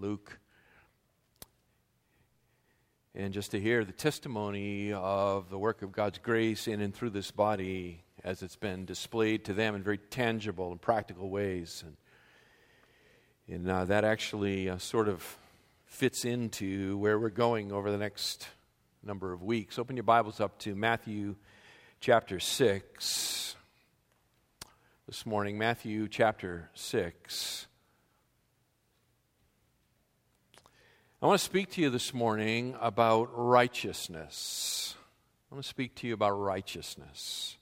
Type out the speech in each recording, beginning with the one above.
Luke. And just to hear the testimony of the work of God's grace in and through this body as it's been displayed to them in very tangible and practical ways. And, and uh, that actually uh, sort of fits into where we're going over the next number of weeks. Open your Bibles up to Matthew chapter 6 this morning. Matthew chapter 6. I want to speak to you this morning about righteousness. I want to speak to you about righteousness.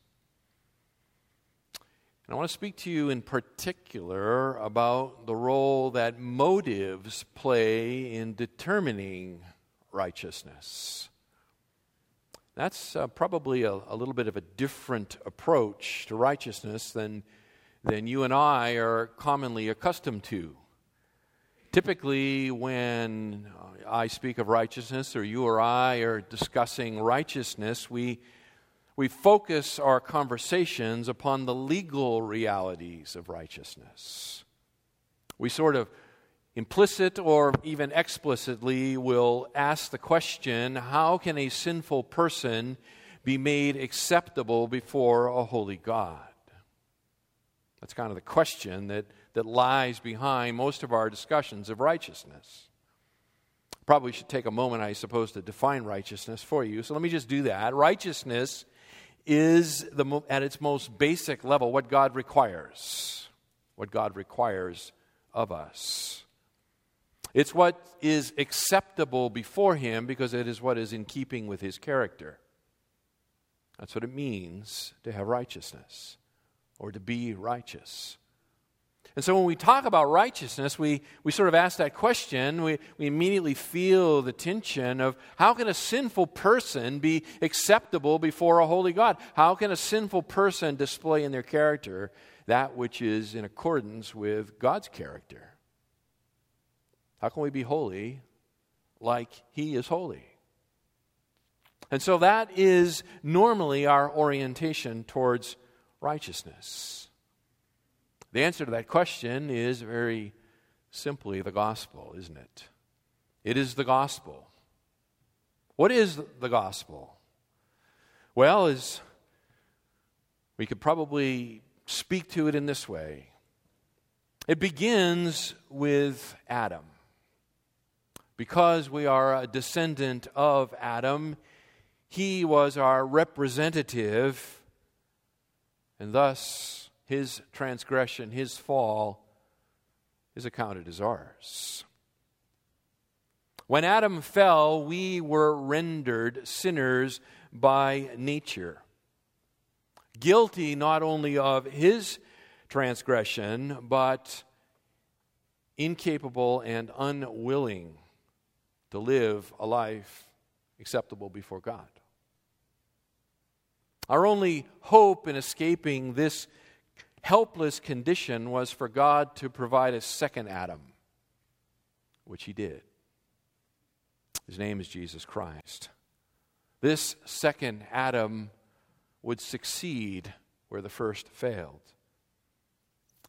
And I want to speak to you in particular about the role that motives play in determining righteousness. That's uh, probably a, a, little bit of a different approach to righteousness than, than you and I are commonly accustomed to. Typically, when I speak of righteousness, or you or I are discussing righteousness, we, we focus our conversations upon the legal realities of righteousness. We sort of implicit or even explicitly will ask the question how can a sinful person be made acceptable before a holy God? That's kind of the question that that lies behind most of our discussions of righteousness. Probably should take a moment, I suppose, to define righteousness for you. So let me just do that. Righteousness is the, at its most basic level what God requires. What God requires of us. It's what is acceptable before Him because it is what is in keeping with His character. That's what it means to have righteousness or to be righteous. And so when we talk about righteousness, we, we sort of ask that question. We, we immediately feel the tension of how can a sinful person be acceptable before a holy God? How can a sinful person display in their character that which is in accordance with God's character? How can we be holy like He is holy? And so that is normally our orientation towards righteousness. The answer to that question is very simply the gospel, isn't it? It is the gospel. What is the gospel? Well, as we could probably speak to it in this way. It begins with Adam. Because we are a descendant of Adam, he was our representative, and thus his transgression, his fall, is accounted as ours. When Adam fell, we were rendered sinners by nature, guilty not only of his transgression, but incapable and unwilling to live a life acceptable before God. Our only hope in escaping this helpless condition was for God to provide a second Adam, which He did. His name is Jesus Christ. This second Adam would succeed where the first failed,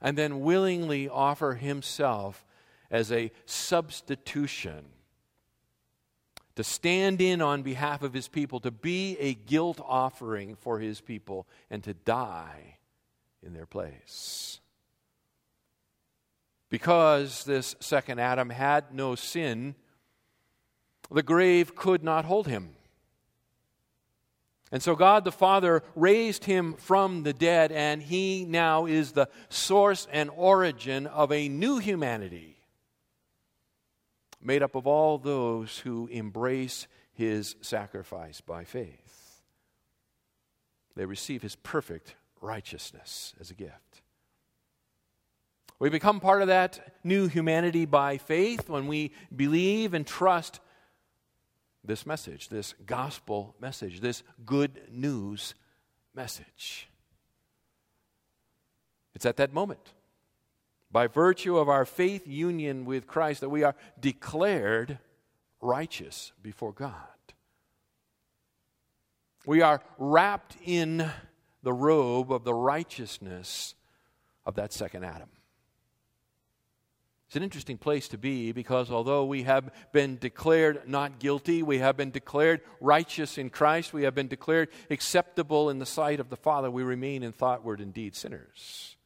and then willingly offer Himself as a substitution to stand in on behalf of his people, to be a guilt offering for his people, and to die in their place. Because this second Adam had no sin, the grave could not hold him. And so God the Father raised him from the dead, and he now is the source and origin of a new humanity made up of all those who embrace his sacrifice by faith. They receive his perfect righteousness as a gift. We become part of that new humanity by faith when we believe and trust this message, this gospel message, this good news message. It's at that moment, by virtue of our faith union with Christ, that we are declared righteous before God. We are wrapped in the robe of the righteousness of that second Adam. It's an interesting place to be because although we have been declared not guilty, we have been declared righteous in Christ, we have been declared acceptable in the sight of the Father, we remain in thought, word, and deed sinners.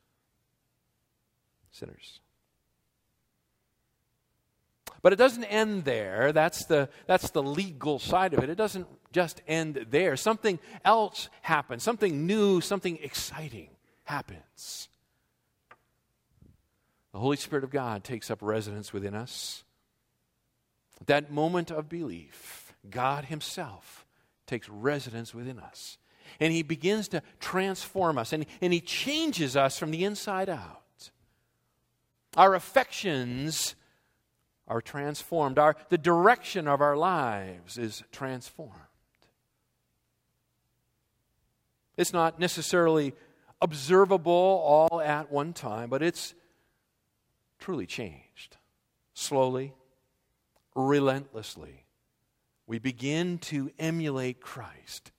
Sinners. But it doesn't end there. That's the, that's the legal side of it. It doesn't just end there. Something else happens, something new, something exciting happens. The Holy Spirit of God takes up residence within us. That moment of belief, God Himself takes residence within us. And He begins to transform us, and, and He changes us from the inside out. Our affections are transformed, our, the direction of our lives is transformed. It's not necessarily observable all at one time, but it's truly changed. Slowly, relentlessly, we begin to emulate Christ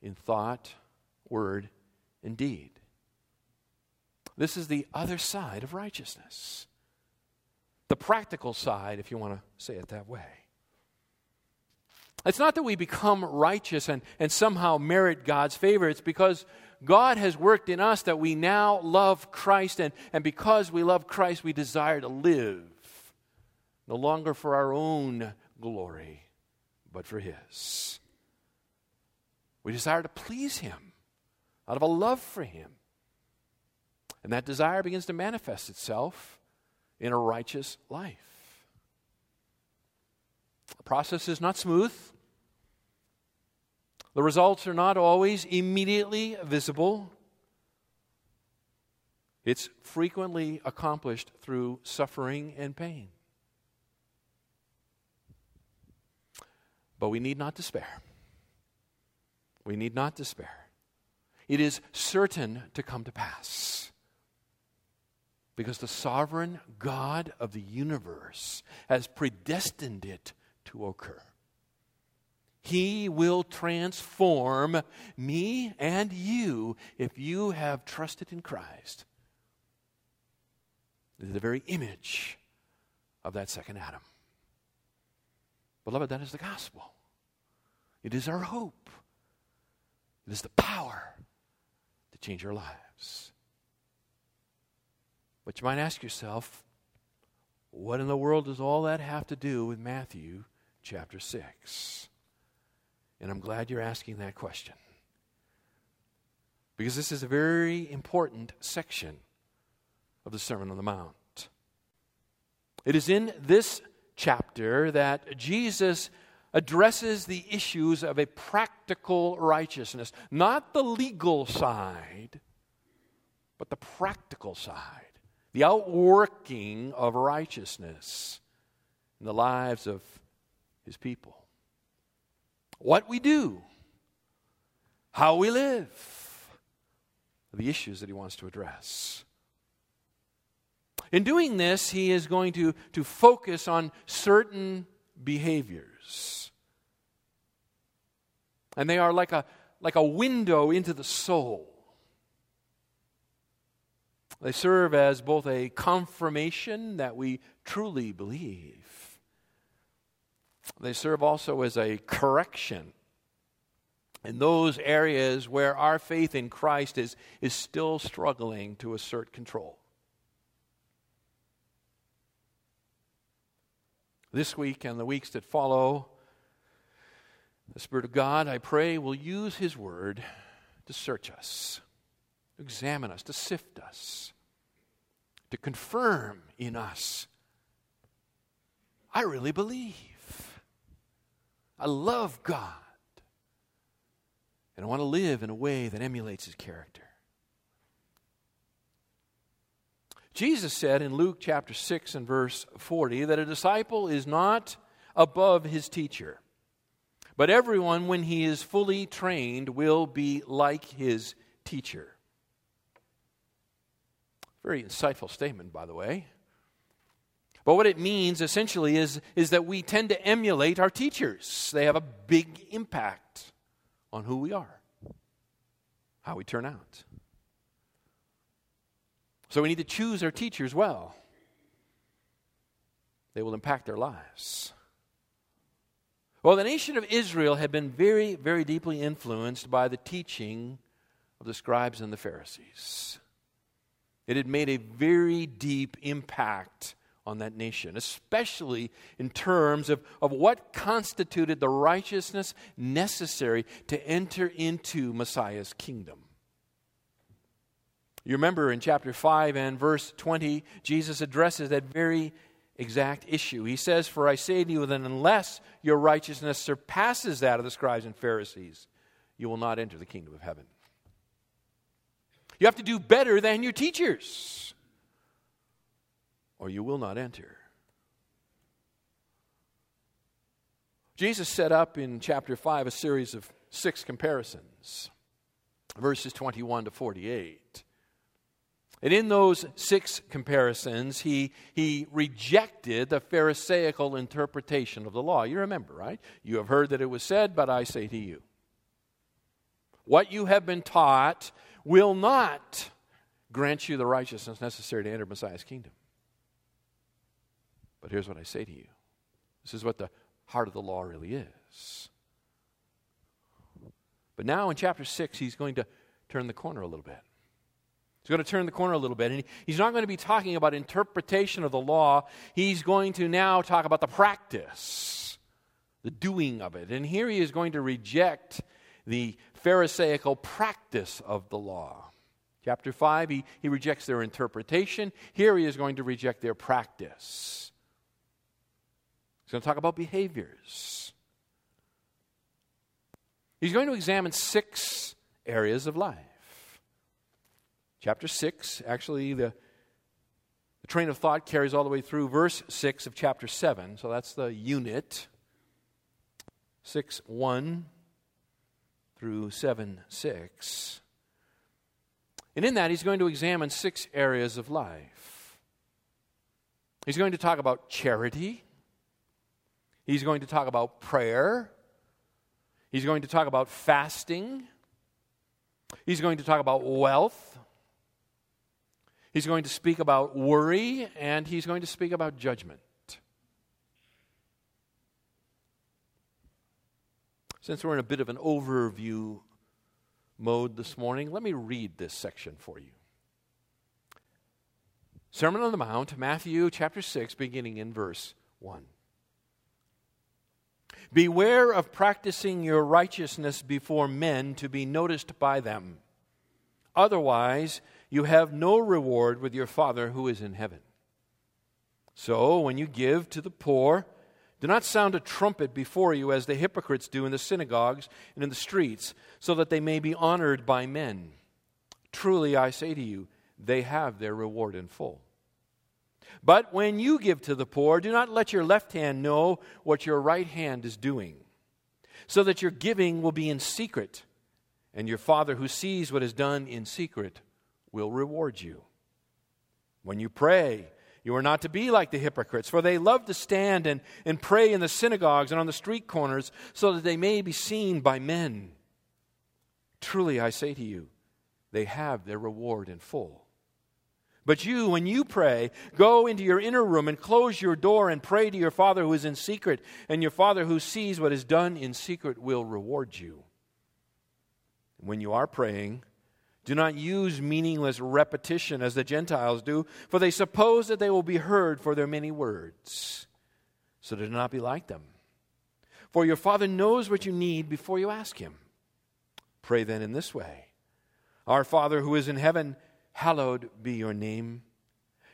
in thought, word, and deed. This is the other side of righteousness. The practical side, if you want to say it that way. It's not that we become righteous and, and somehow merit God's favor. It's because God has worked in us that we now love Christ, and, and because we love Christ, we desire to live no longer for our own glory, but for His. We desire to please Him out of a love for Him. And that desire begins to manifest itself in a righteous life. The process is not smooth. The results are not always immediately visible. It's frequently accomplished through suffering and pain. But we need not despair. We need not despair. It is certain to come to pass. Because the sovereign God of the universe has predestined it to occur. He will transform me and you if you have trusted in Christ. It is the very image of that second Adam. Beloved, that is the gospel. It is our hope. It is the power to change our lives. But you might ask yourself, what in the world does all that have to do with Matthew chapter 6? And I'm glad you're asking that question. Because this is a very important section of the Sermon on the Mount. It is in this chapter that Jesus addresses the issues of a practical righteousness, not the legal side, but the practical side, the outworking of righteousness in the lives of his people what we do, how we live, the issues that he wants to address. In doing this, he is going to, to focus on certain behaviors. And they are like a, like a window into the soul. They serve as both a confirmation that we truly believe they serve also as a correction in those areas where our faith in Christ is, is still struggling to assert control. This week and the weeks that follow, the Spirit of God, I pray, will use His Word to search us, to examine us, to sift us, to confirm in us. I really believe. I love God. And I want to live in a way that emulates his character. Jesus said in Luke chapter 6 and verse 40 that a disciple is not above his teacher, but everyone, when he is fully trained, will be like his teacher. Very insightful statement, by the way. But what it means essentially is, is that we tend to emulate our teachers. They have a big impact on who we are, how we turn out. So we need to choose our teachers well. they will impact their lives. Well, the nation of Israel had been very, very deeply influenced by the teaching of the scribes and the Pharisees. It had made a very deep impact on that nation, especially in terms of, of what constituted the righteousness necessary to enter into Messiah's kingdom. You remember in chapter 5 and verse 20, Jesus addresses that very exact issue. He says, For I say to you that unless your righteousness surpasses that of the scribes and Pharisees, you will not enter the kingdom of heaven. You have to do better than your teachers, or you will not enter. Jesus set up in chapter 5 a series of six comparisons, verses 21 to 48. And in those six comparisons, he, he rejected the Pharisaical interpretation of the law. You remember, right? You have heard that it was said, but I say to you. What you have been taught will not grant you the righteousness necessary to enter Messiah's kingdom. But here's what I say to you this is what the heart of the law really is. But now in chapter 6, he's going to turn the corner a little bit. He's going to turn the corner a little bit. And he's not going to be talking about interpretation of the law. He's going to now talk about the practice, the doing of it. And here he is going to reject the Pharisaical practice of the law. Chapter 5, he, he rejects their interpretation. Here he is going to reject their practice. He's going to talk about behaviors. He's going to examine six areas of life. Chapter 6, actually, the, the train of thought carries all the way through verse 6 of chapter 7. So that's the unit. 6 1 through 7 6. And in that, he's going to examine six areas of life. He's going to talk about charity, he's going to talk about prayer, he's going to talk about fasting, he's going to talk about wealth. He's going to speak about worry and he's going to speak about judgment. Since we're in a bit of an overview mode this morning, let me read this section for you. Sermon on the Mount, Matthew chapter 6, beginning in verse 1. Beware of practicing your righteousness before men to be noticed by them. Otherwise, you have no reward with your Father who is in heaven. So, when you give to the poor, do not sound a trumpet before you as the hypocrites do in the synagogues and in the streets, so that they may be honored by men. Truly, I say to you, they have their reward in full. But when you give to the poor, do not let your left hand know what your right hand is doing, so that your giving will be in secret, and your Father who sees what is done in secret will reward you. When you pray, you are not to be like the hypocrites, for they love to stand and, and pray in the synagogues and on the street corners so that they may be seen by men. Truly, I say to you, they have their reward in full. But you, when you pray, go into your inner room and close your door and pray to your Father who is in secret, and your Father who sees what is done in secret will reward you. When you are praying, do not use meaningless repetition as the Gentiles do, for they suppose that they will be heard for their many words. So do not be like them. For your Father knows what you need before you ask Him. Pray then in this way Our Father who is in heaven, hallowed be your name.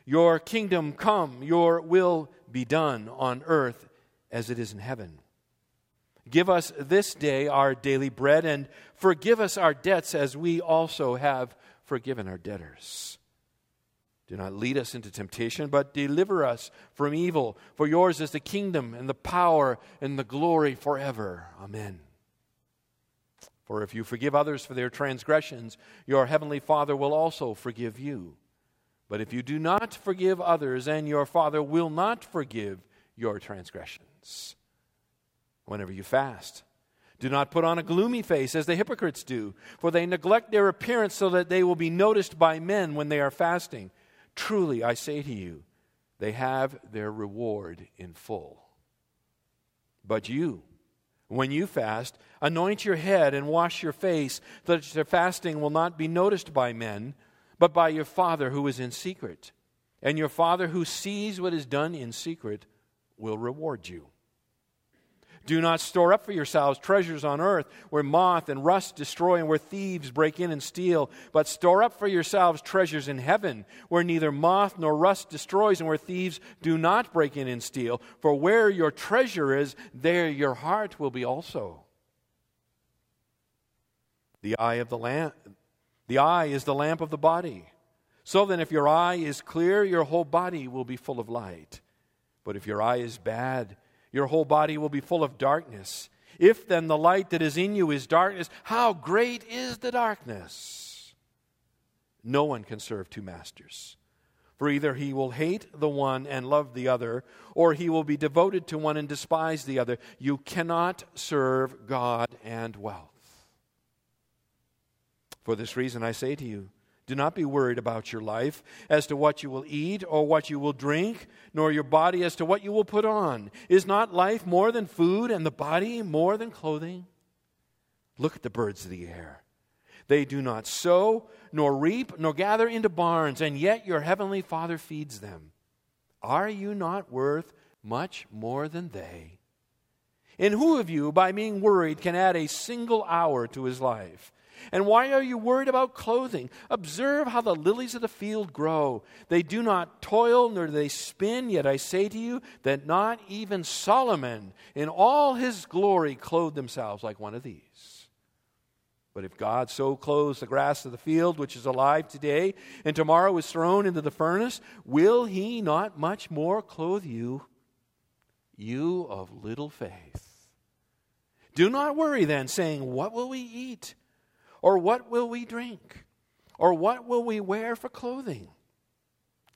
Your kingdom come, your will be done on earth as it is in heaven. Give us this day our daily bread, and forgive us our debts as we also have forgiven our debtors. Do not lead us into temptation, but deliver us from evil. For yours is the kingdom, and the power, and the glory forever. Amen. For if you forgive others for their transgressions, your heavenly Father will also forgive you. But if you do not forgive others, then your Father will not forgive your transgressions whenever you fast. Do not put on a gloomy face as the hypocrites do, for they neglect their appearance so that they will be noticed by men when they are fasting. Truly, I say to you, they have their reward in full. But you, when you fast, anoint your head and wash your face, so that your fasting will not be noticed by men, but by your Father who is in secret. And your Father who sees what is done in secret will reward you. Do not store up for yourselves treasures on earth where moth and rust destroy and where thieves break in and steal, but store up for yourselves treasures in heaven where neither moth nor rust destroys and where thieves do not break in and steal. For where your treasure is, there your heart will be also. The eye of the lamp the eye is the lamp of the body. So then if your eye is clear, your whole body will be full of light. But if your eye is bad, your whole body will be full of darkness. If then the light that is in you is darkness, how great is the darkness? No one can serve two masters. For either he will hate the one and love the other, or he will be devoted to one and despise the other. You cannot serve God and wealth. For this reason, I say to you, do not be worried about your life as to what you will eat or what you will drink, nor your body as to what you will put on. Is not life more than food and the body more than clothing? Look at the birds of the air. They do not sow, nor reap, nor gather into barns, and yet your heavenly Father feeds them. Are you not worth much more than they? And who of you, by being worried, can add a single hour to his life? And why are you worried about clothing? Observe how the lilies of the field grow. They do not toil nor do they spin, yet I say to you that not even Solomon in all his glory clothed themselves like one of these. But if God so clothes the grass of the field, which is alive today, and tomorrow is thrown into the furnace, will he not much more clothe you, you of little faith? Do not worry then, saying, What will we eat? Or what will we drink? Or what will we wear for clothing?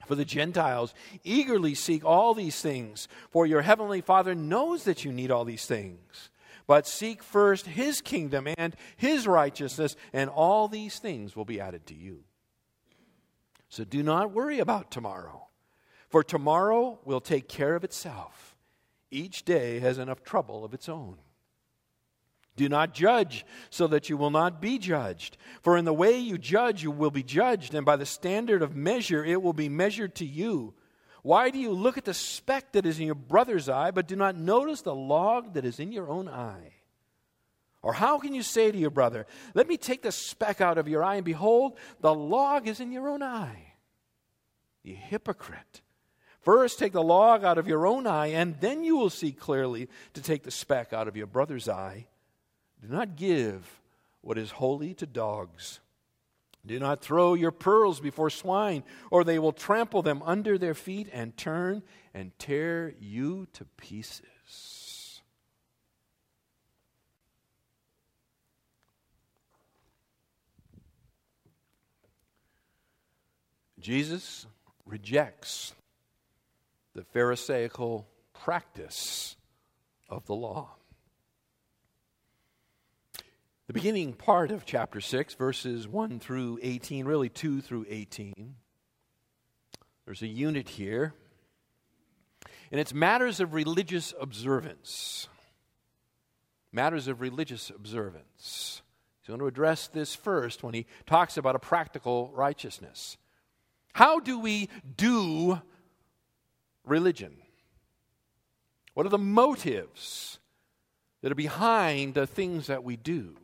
For the Gentiles eagerly seek all these things, for your heavenly Father knows that you need all these things. But seek first his kingdom and his righteousness, and all these things will be added to you. So do not worry about tomorrow, for tomorrow will take care of itself. Each day has enough trouble of its own. Do not judge so that you will not be judged. For in the way you judge, you will be judged, and by the standard of measure, it will be measured to you. Why do you look at the speck that is in your brother's eye, but do not notice the log that is in your own eye? Or how can you say to your brother, Let me take the speck out of your eye, and behold, the log is in your own eye? You hypocrite. First, take the log out of your own eye, and then you will see clearly to take the speck out of your brother's eye. Do not give what is holy to dogs. Do not throw your pearls before swine, or they will trample them under their feet and turn and tear you to pieces. Jesus rejects the Pharisaical practice of the law. The beginning part of chapter 6, verses 1 through 18, really 2 through 18, there's a unit here, and it's matters of religious observance. Matters of religious observance. He's going to address this first when he talks about a practical righteousness. How do we do religion? What are the motives that are behind the things that we do?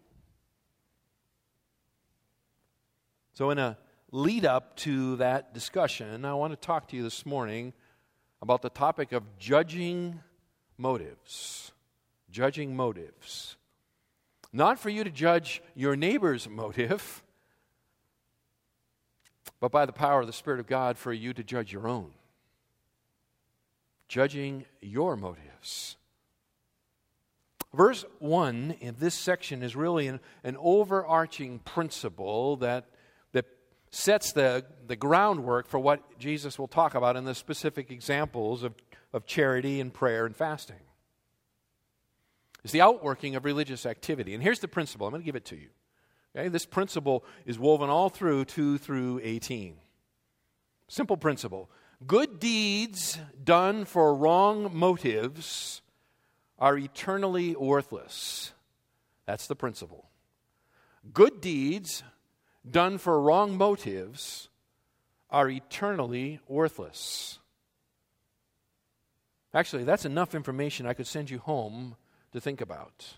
So, in a lead up to that discussion, I want to talk to you this morning about the topic of judging motives. Judging motives. Not for you to judge your neighbor's motive, but by the power of the Spirit of God for you to judge your own. Judging your motives. Verse 1 in this section is really an, an overarching principle that sets the, the groundwork for what Jesus will talk about in the specific examples of, of charity and prayer and fasting. It's the outworking of religious activity. And here's the principle. I'm going to give it to you. Okay? This principle is woven all through 2 through 18. Simple principle Good deeds done for wrong motives are eternally worthless. That's the principle. Good deeds done for wrong motives are eternally worthless. Actually, that's enough information I could send you home to think about.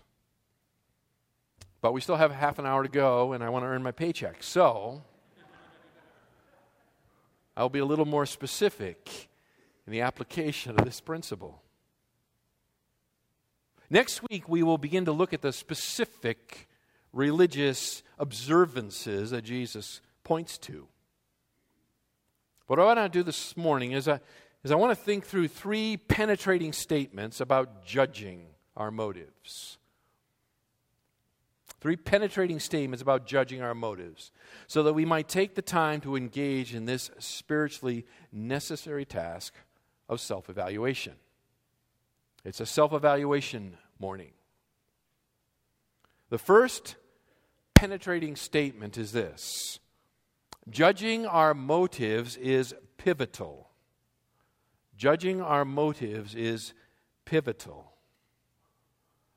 But we still have half an hour to go, and I want to earn my paycheck. So, I'll be a little more specific in the application of this principle. Next week, we will begin to look at the specific religious observances that Jesus points to. What I want to do this morning is I, is I want to think through three penetrating statements about judging our motives. Three penetrating statements about judging our motives, so that we might take the time to engage in this spiritually necessary task of self evaluation. It's a self evaluation morning. The first penetrating statement is this Judging our motives is pivotal. Judging our motives is pivotal.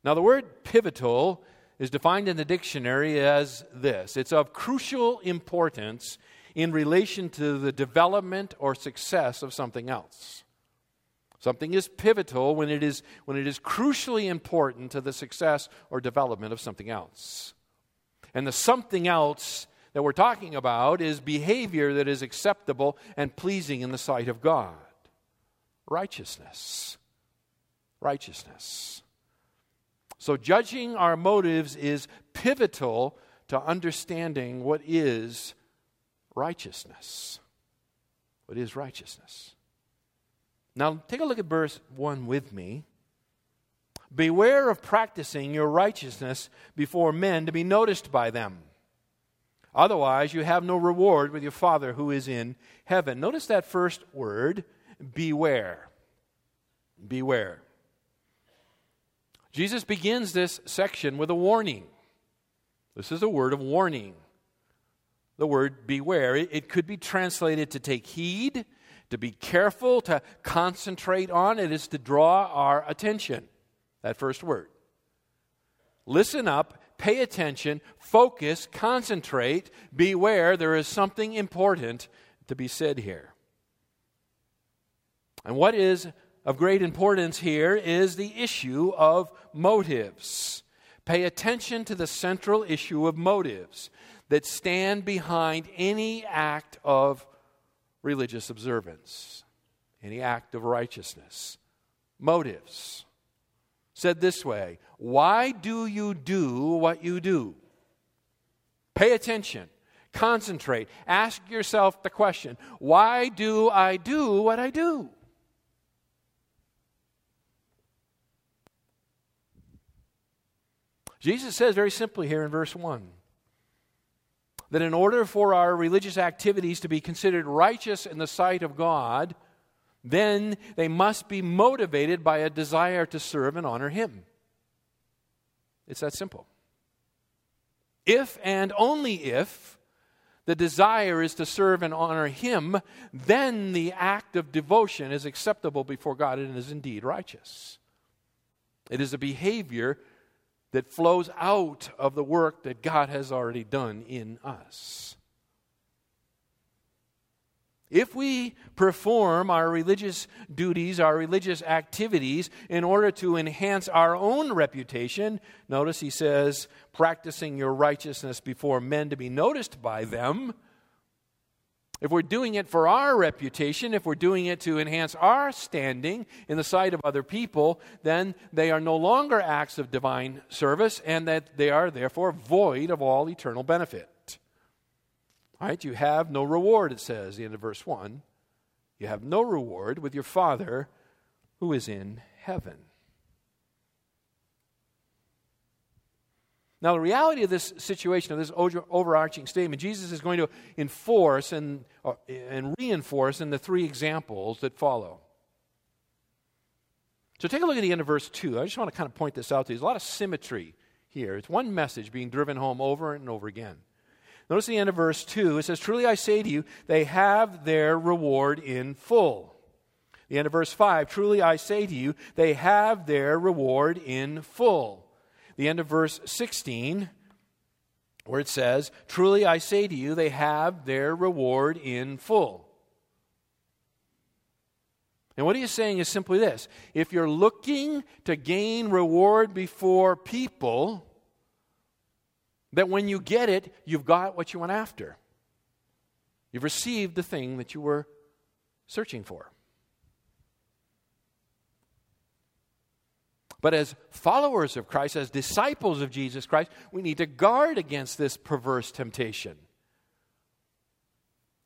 Now, the word pivotal is defined in the dictionary as this it's of crucial importance in relation to the development or success of something else. Something is pivotal when it is, when it is crucially important to the success or development of something else. And the something else that we're talking about is behavior that is acceptable and pleasing in the sight of God righteousness. Righteousness. So, judging our motives is pivotal to understanding what is righteousness. What is righteousness? Now, take a look at verse 1 with me. Beware of practicing your righteousness before men to be noticed by them. Otherwise, you have no reward with your Father who is in heaven. Notice that first word, beware. Beware. Jesus begins this section with a warning. This is a word of warning. The word beware. It, it, could be translated to take heed, to be careful, to concentrate on. It is to draw our attention. That first word. Listen up, pay attention, focus, concentrate, beware. There is something important to be said here. And what is of great importance here is the issue of motives. Pay attention to the central issue of motives that stand behind any act of religious observance, any act of righteousness. Motives. Said this way Why do you do what you do? Pay attention, concentrate, ask yourself the question Why do I do what I do? Jesus says very simply here in verse 1 that in order for our religious activities to be considered righteous in the sight of God, then they must be motivated by a desire to serve and honor Him. It's that simple. If and only if the desire is to serve and honor Him, then the act of devotion is acceptable before God and is indeed righteous. It is a behavior that flows out of the work that God has already done in us. If we perform our religious duties, our religious activities, in order to enhance our own reputation, notice he says, practicing your righteousness before men to be noticed by them, if we're doing it for our reputation, if we're doing it to enhance our standing in the sight of other people, then they are no longer acts of divine service and that they are therefore void of all eternal benefit. All right, you have no reward, it says, the end of verse 1. You have no reward with your Father who is in heaven. Now, the reality of this situation, of this overarching statement, Jesus is going to enforce and, uh, and reinforce in the three examples that follow. So take a look at the end of verse 2. I just want to kind of point this out to you. There's a lot of symmetry here. It's one message being driven home over and over again. Notice the end of verse 2. It says, Truly I say to you, they have their reward in full. The end of verse 5 Truly I say to you, they have their reward in full. The end of verse 16, where it says, Truly I say to you, they have their reward in full. And what he is saying is simply this if you're looking to gain reward before people, that when you get it, you've got what you went after. You've received the thing that you were searching for. But as followers of Christ, as disciples of Jesus Christ, we need to guard against this perverse temptation.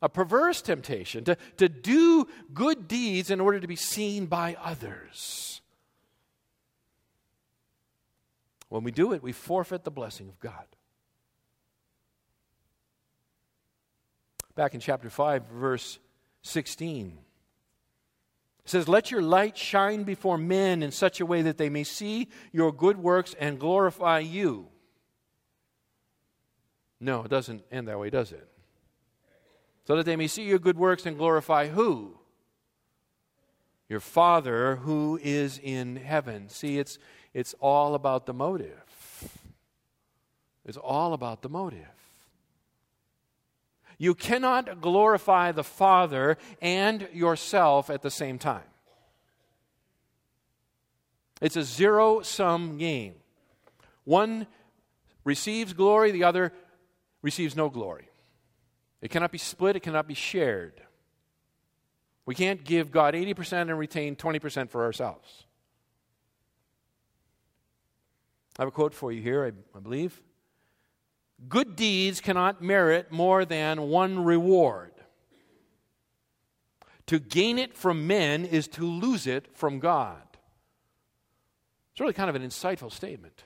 A perverse temptation to, to do good deeds in order to be seen by others. When we do it, we forfeit the blessing of God. Back in chapter 5, verse 16. It says, Let your light shine before men in such a way that they may see your good works and glorify you. No, it doesn't end that way, does it? So that they may see your good works and glorify who? Your Father who is in heaven. See, it's, it's all about the motive. It's all about the motive. You cannot glorify the Father and yourself at the same time. It's a zero sum game. One receives glory, the other receives no glory. It cannot be split, it cannot be shared. We can't give God 80% and retain 20% for ourselves. I have a quote for you here, I, I believe. Good deeds cannot merit more than one reward. To gain it from men is to lose it from God. It's really kind of an insightful statement.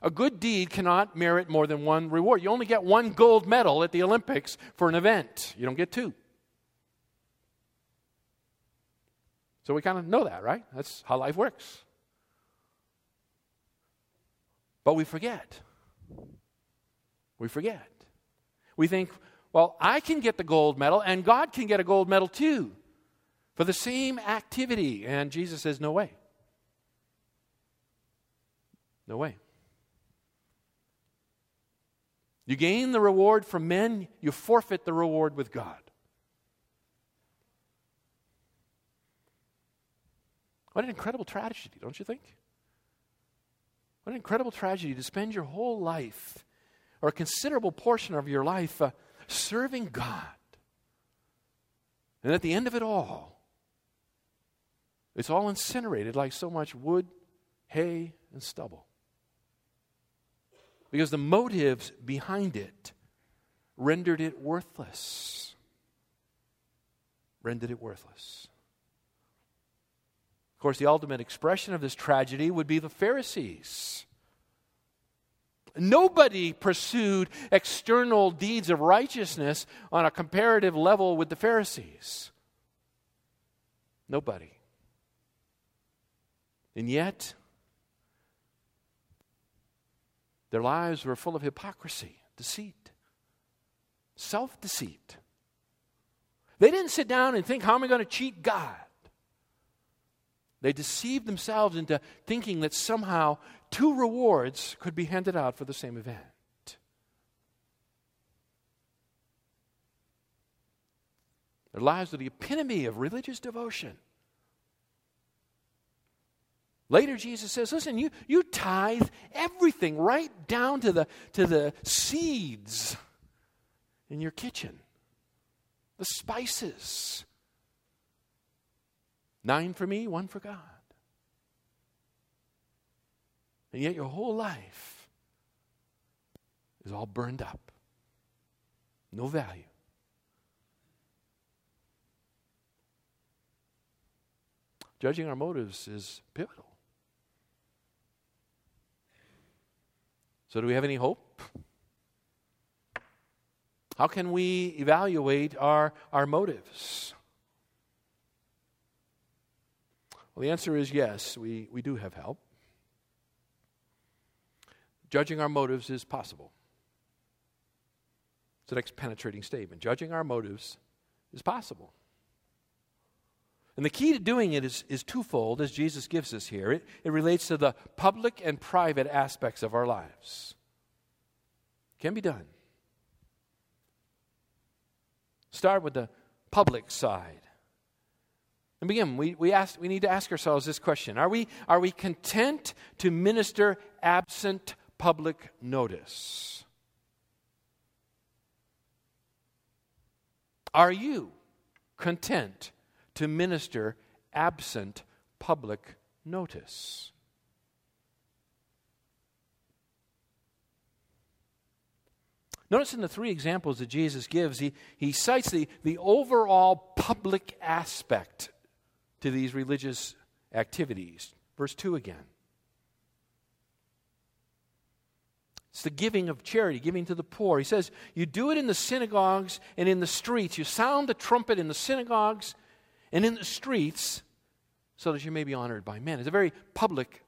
A good deed cannot merit more than one reward. You only get one gold medal at the Olympics for an event, you don't get two. So we kind of know that, right? That's how life works. But we forget we forget. We think, well, I can get the gold medal and God can get a gold medal too for the same activity. And Jesus says, no way. No way. You gain the reward from men, you forfeit the reward with God. What an incredible tragedy, don't you think? What an incredible tragedy to spend your whole life or a considerable portion of your life uh, serving God. And at the end of it all, it's all incinerated like so much wood, hay, and stubble. Because the motives behind it rendered it worthless. Rendered it worthless. Of course, the ultimate expression of this tragedy would be the Pharisees. Nobody pursued external deeds of righteousness on a comparative level with the Pharisees. Nobody. And yet, their lives were full of hypocrisy, deceit, self deceit. They didn't sit down and think, how am I going to cheat God? They deceived themselves into thinking that somehow two rewards could be handed out for the same event. Their lives are the epitome of religious devotion. Later, Jesus says, Listen, you, you tithe everything right down to the, to the seeds in your kitchen, the spices. Nine for me, one for God. And yet your whole life is all burned up. No value. Judging our motives is pivotal. So, do we have any hope? How can we evaluate our, our motives? Well, the answer is yes, we, we do have help. Judging our motives is possible. It's the next penetrating statement. Judging our motives is possible. And the key to doing it is, is twofold, as Jesus gives us here. It, it relates to the public and private aspects of our lives. Can be done. Start with the public side. And begin, we, we, ask, we need to ask ourselves this question Are we, are we content to minister absent public notice? Are you content to minister absent public notice. Notice in the three examples that Jesus gives, he, he cites the, the overall public aspect to these religious activities. Verse 2 again. It's the giving of charity, giving to the poor. He says, You do it in the synagogues and in the streets. You sound the trumpet in the synagogues and in the streets so that you may be honored by men. It's a very public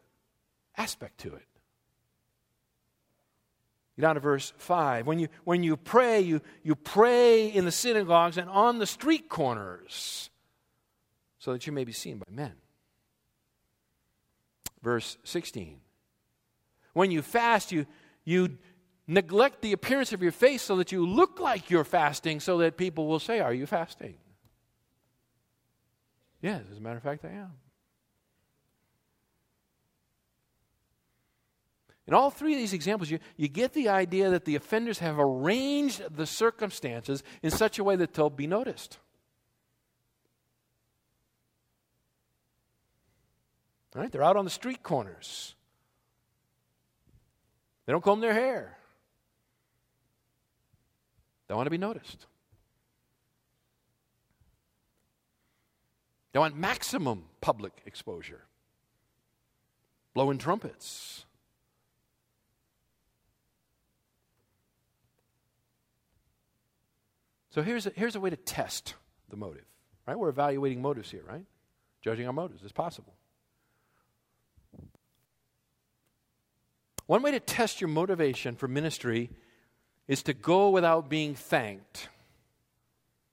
aspect to it. Get down to verse 5. When you, when you pray, you, you pray in the synagogues and on the street corners so that you may be seen by men. Verse 16. When you fast, you, you neglect the appearance of your face so that you look like you're fasting, so that people will say, Are you fasting? Yes, as a matter of fact, I am. In all three of these examples, you, you get the idea that the offenders have arranged the circumstances in such a way that they'll be noticed. Right, they're out on the street corners. They don't comb their hair. They want to be noticed. They want maximum public exposure, blowing trumpets. So here's a, here's a way to test the motive. Right? We're evaluating motives here, right? Judging our motives is possible. One way to test your motivation for ministry is to go without being thanked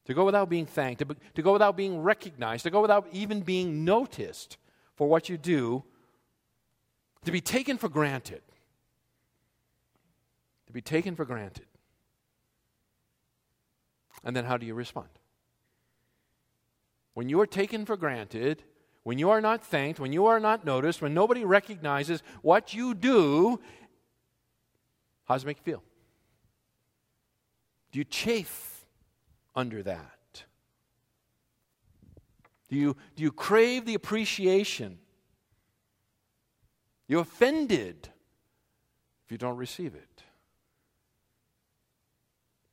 to go without being thanked, to, to go without being recognized, to go without even being noticed for what you do, to be taken for granted. To be taken for granted. And then how do you respond? When you are taken for granted, when you are not thanked, when you are not noticed, when nobody recognizes what you do, how does it make you feel? Do you chafe? under that? Do you, do you crave the appreciation? You're offended if you don't receive it.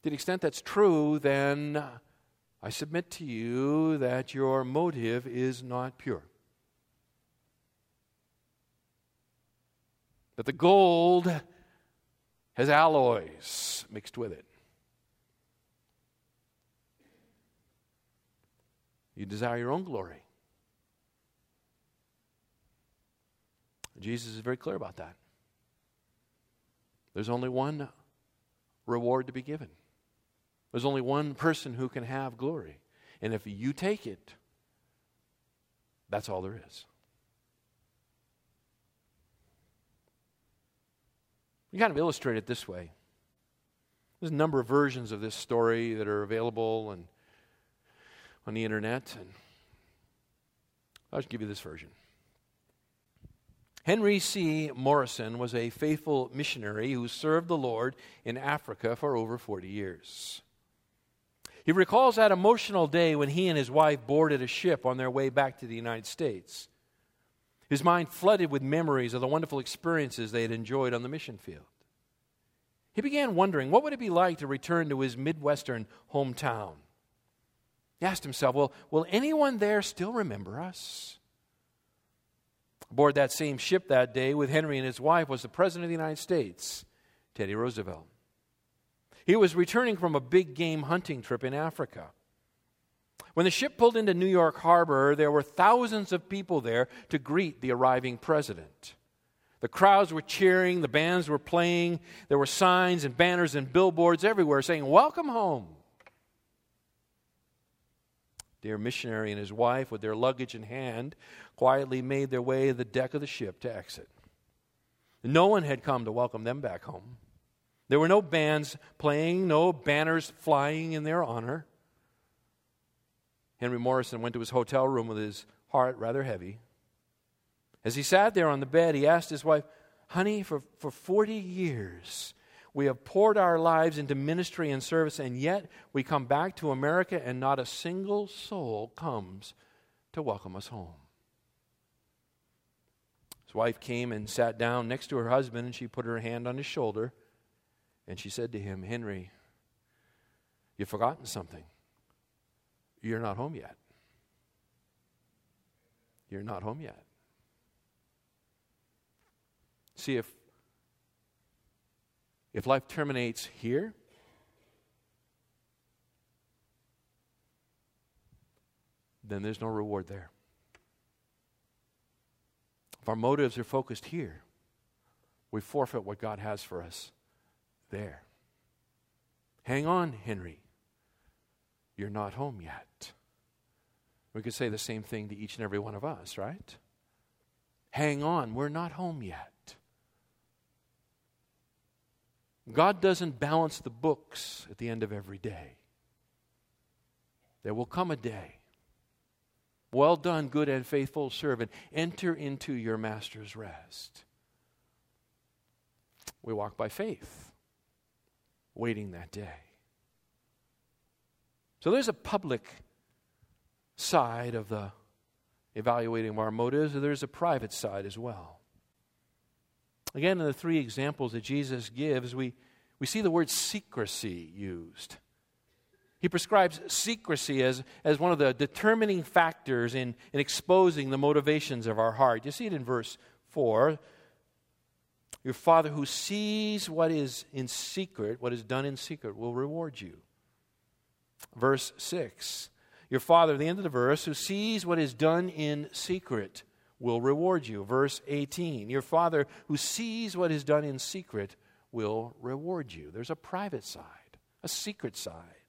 To the extent that's true, then I submit to you that your motive is not pure. That the gold has alloys mixed with it. You desire your own glory. Jesus is very clear about that. There's only one reward to be given. There's only one person who can have glory. And if you take it, that's all there is. You kind of illustrate it this way. There's a number of versions of this story that are available, and on the internet. And I'll just give you this version. Henry C. Morrison was a faithful missionary who served the Lord in Africa for over 40 years. He recalls that emotional day when he and his wife boarded a ship on their way back to the United States. His mind flooded with memories of the wonderful experiences they had enjoyed on the mission field. He began wondering what would it be like to return to his Midwestern hometown he asked himself, well, will anyone there still remember us? Aboard that same ship that day with Henry and his wife was the President of the United States, Teddy Roosevelt. He was returning from a big game hunting trip in Africa. When the ship pulled into New York Harbor, there were thousands of people there to greet the arriving president. The crowds were cheering, the bands were playing, there were signs and banners and billboards everywhere saying, Welcome home. Dear missionary and his wife, with their luggage in hand, quietly made their way to the deck of the ship to exit. No one had come to welcome them back home. There were no bands playing, no banners flying in their honor. Henry Morrison went to his hotel room with his heart rather heavy. As he sat there on the bed, he asked his wife, Honey, for, for 40 years, we have poured our lives into ministry and service, and yet we come back to America and not a single soul comes to welcome us home. His wife came and sat down next to her husband, and she put her hand on his shoulder, and she said to him, Henry, you've forgotten something. You're not home yet. You're not home yet. See, if if life terminates here, then there's no reward there. If our motives are focused here, we forfeit what God has for us there. Hang on, Henry. You're not home yet. We could say the same thing to each and every one of us, right? Hang on, we're not home yet. God doesn't balance the books at the end of every day. There will come a day. Well done, good and faithful servant. Enter into your master's rest. We walk by faith, waiting that day. So there's a public side of the evaluating of our motives, and there's a private side as well. Again, in the three examples that Jesus gives, we, we see the word secrecy used. He prescribes secrecy as, as one of the determining factors in, in exposing the motivations of our heart. You see it in verse 4. Your Father who sees what is in secret, what is done in secret, will reward you. Verse 6. Your Father, at the end of the verse, who sees what is done in secret, will reward you. Verse 18 Your Father who sees what is done in secret will reward you. There's a private side, a secret side.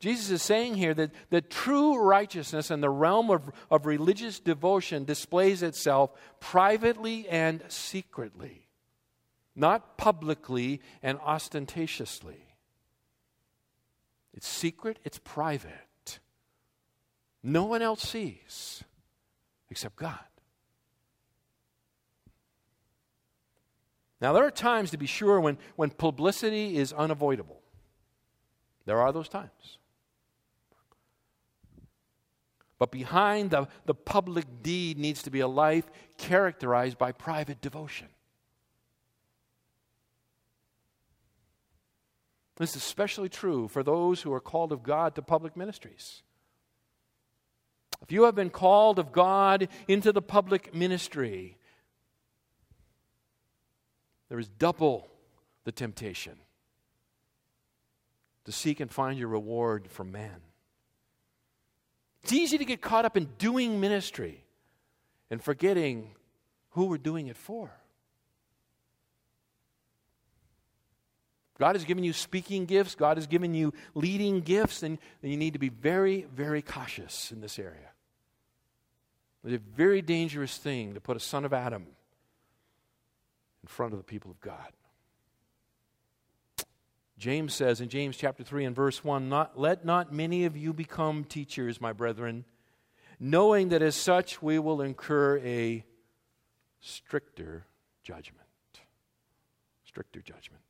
Jesus is saying here that, that true righteousness in the realm of, of religious devotion displays itself privately and secretly, not publicly and ostentatiously. It's secret, it's private. No one else sees except God. Now, there are times, to be sure, when, when publicity is unavoidable. There are those times. But behind the, the public deed needs to be a life characterized by private devotion. This is especially true for those who are called of God to public ministries. If you have been called of God into the public ministry, there is double the temptation to seek and find your reward from man. It's easy to get caught up in doing ministry and forgetting who we're doing it for. God has given you speaking gifts, God has given you leading gifts, and you need to be very, very cautious in this area. It's a very dangerous thing to put a son of Adam in front of the people of God. James says in James chapter 3 and verse 1 not, Let not many of you become teachers, my brethren, knowing that as such we will incur a stricter judgment. Stricter judgment.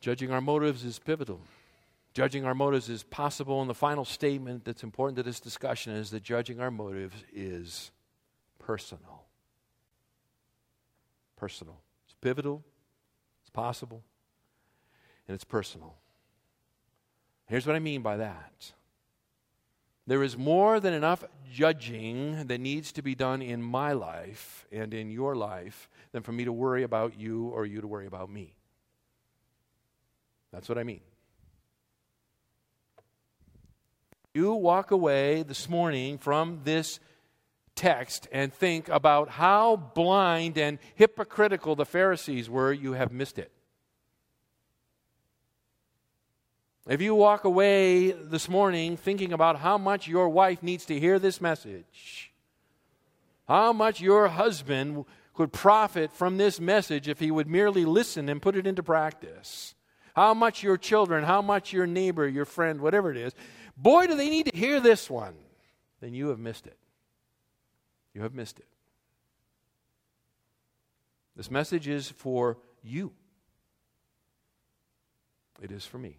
Judging our motives is pivotal. Judging our motives is possible. And the final statement that's important to this discussion is that judging our motives is personal. Personal. It's pivotal, it's possible, and it's personal. Here's what I mean by that. There is more than enough judging that needs to be done in my life and in your life than for me to worry about you or you to worry about me. That's what I mean. You walk away this morning from this text and think about how blind and hypocritical the Pharisees were, you have missed it. If you walk away this morning thinking about how much your wife needs to hear this message, how much your husband could profit from this message if he would merely listen and put it into practice, how much your children, how much your neighbor, your friend, whatever it is, boy, do they need to hear this one, then you have missed it. You have missed it. This message is for you, it is for me.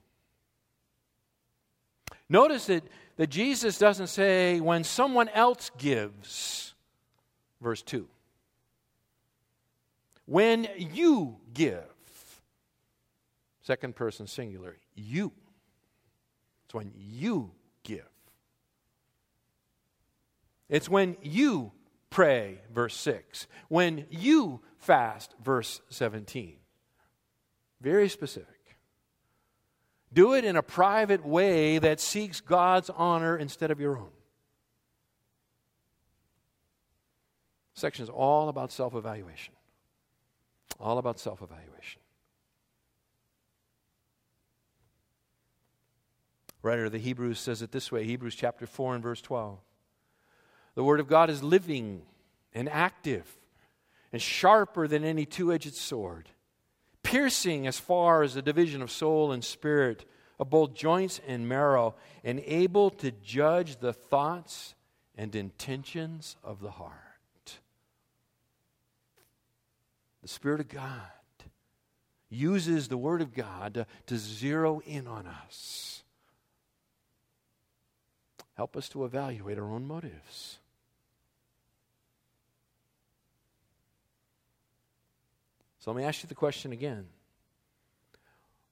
Notice that, that Jesus doesn't say, when someone else gives, verse 2. When you give, second person singular, you. It's when you give. It's when you pray, verse 6. When you fast, verse 17. Very specific. Do it in a private way that seeks God's honor instead of your own. Section is all about self evaluation. All about self evaluation. Writer of the Hebrews says it this way Hebrews chapter 4 and verse 12. The Word of God is living and active and sharper than any two edged sword piercing as far as the division of soul and spirit, of both joints and marrow, and able to judge the thoughts and intentions of the heart. The Spirit of God uses the Word of God to, to zero in on us. Help us to evaluate our own motives. So let me ask you the question again.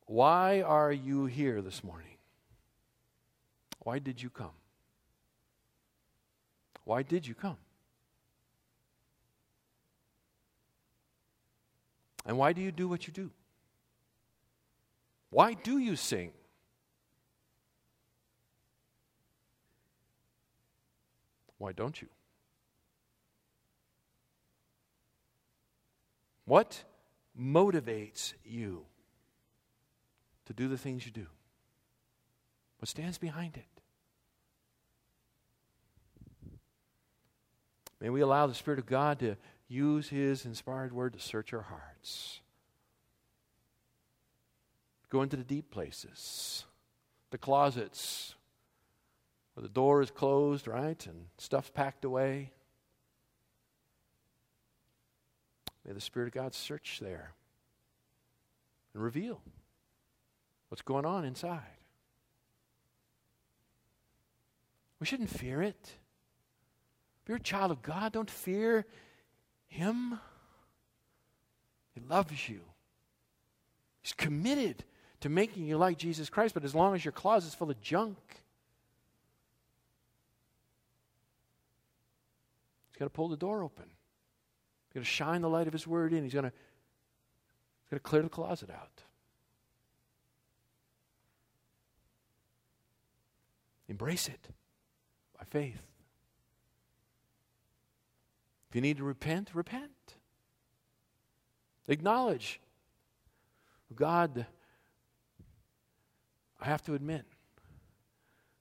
Why are you here this morning? Why did you come? Why did you come? And why do you do what you do? Why do you sing? Why don't you? What motivates you to do the things you do? What stands behind it? May we allow the Spirit of God to use His inspired word to search our hearts. Go into the deep places, the closets where the door is closed, right, and stuff's packed away. May the Spirit of God search there and reveal what's going on inside. We shouldn't fear it. If you're a child of God, don't fear Him. He loves you. He's committed to making you like Jesus Christ, but as long as your closet's full of junk, He's got to pull the door open. He's going to shine the light of His Word in. He's going to, he's going to clear the closet out. Embrace it by faith. If you need to repent, repent. Acknowledge. God, I have to admit,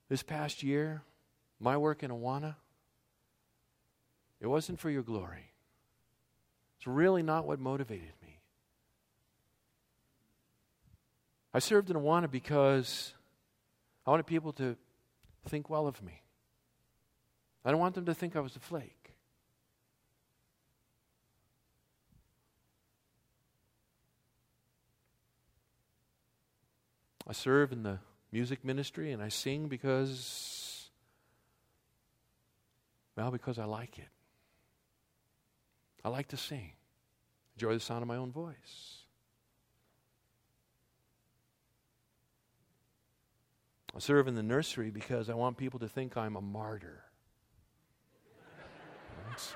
this past year, my work in Awana, it wasn't for your glory. It's really not what motivated me. I served in Awana because I wanted people to think well of me. I don't want them to think I was a flake. I serve in the music ministry and I sing because, well, because I like it. I like to sing, enjoy the sound of my own voice. I serve in the nursery because I want people to think I'm a martyr.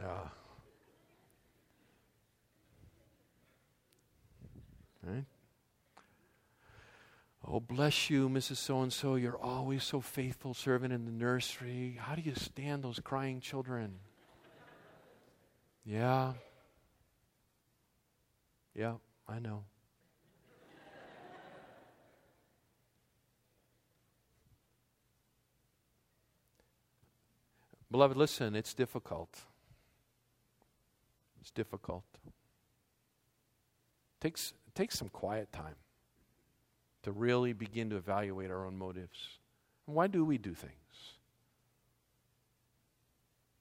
yeah. Oh, bless you, Mrs. So and so. You're always so faithful serving in the nursery. How do you stand those crying children? Yeah. Yeah, I know. Beloved, listen, it's difficult. It's difficult. It takes, it takes some quiet time to really begin to evaluate our own motives. And why do we do things?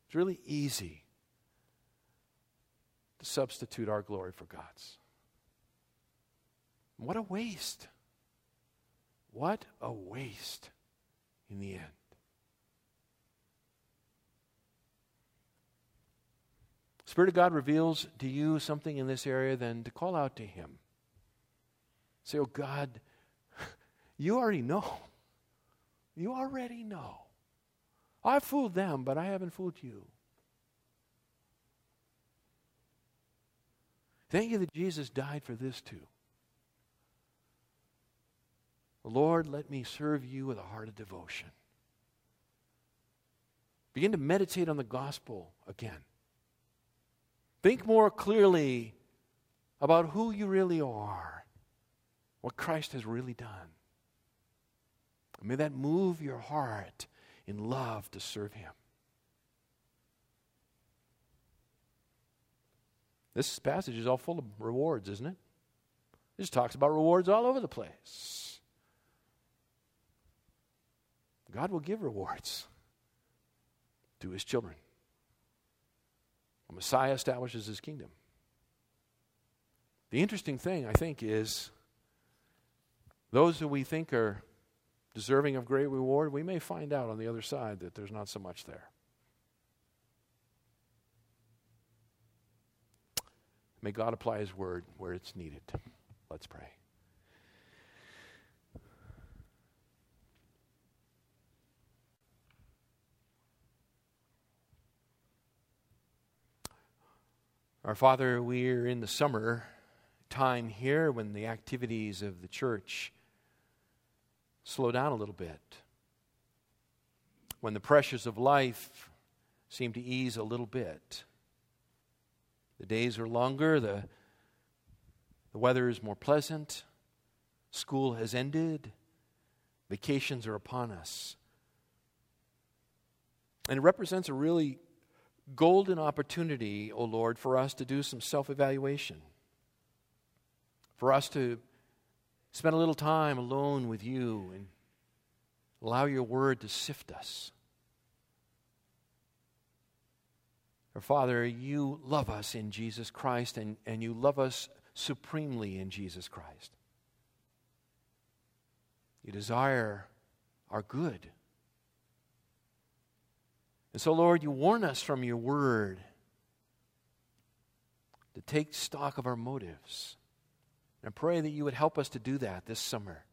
It's really easy to substitute our glory for God's. What a waste. What a waste in the end. Spirit of God reveals to you something in this area, then to call out to Him. Say, Oh God, you already know. You already know. I fooled them, but I haven't fooled you. Thank you that Jesus died for this too. Lord, let me serve you with a heart of devotion. Begin to meditate on the gospel again. Think more clearly about who you really are, what Christ has really done. May that move your heart in love to serve Him. This passage is all full of rewards, isn't it? It just talks about rewards all over the place. God will give rewards to his children. Messiah establishes his kingdom. The interesting thing, I think, is those who we think are deserving of great reward, we may find out on the other side that there's not so much there. May God apply His word where it's needed. Let's pray. Our Father, we're in the summer time here when the activities of the church slow down a little bit. When the pressures of life seem to ease a little bit. The days are longer, the, the weather is more pleasant, school has ended, vacations are upon us. And it represents a really golden opportunity, O oh Lord, for us to do some self evaluation, for us to spend a little time alone with you and allow your word to sift us. Our Father, you love us in Jesus Christ and, and you love us supremely in Jesus Christ. You desire our good. And so, Lord, you warn us from your word to take stock of our motives. And I pray that you would help us to do that this summer.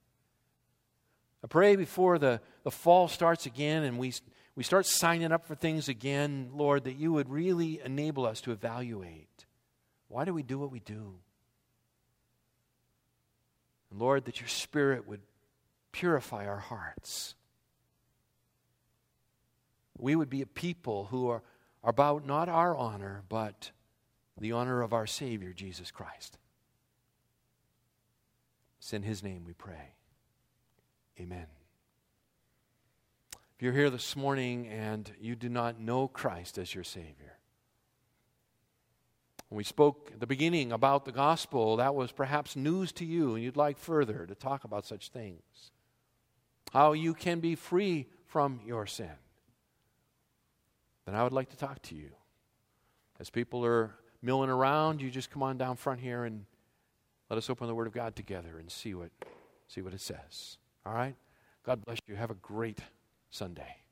I pray before the, the fall starts again and we, we start signing up for things again, Lord, that you would really enable us to evaluate why do we do what we do? And Lord, that your Spirit would purify our hearts. We would be a people who are, are about not our honor, but the honor of our Savior, Jesus Christ. It's in His name we pray. Amen. If you're here this morning and you do not know Christ as your Savior, when we spoke at the beginning about the gospel, that was perhaps news to you, and you'd like further to talk about such things. How you can be free from your sin. Then I would like to talk to you. As people are milling around, you just come on down front here and let us open the Word of God together and see what, see what it says. All right? God bless you. Have a great Sunday.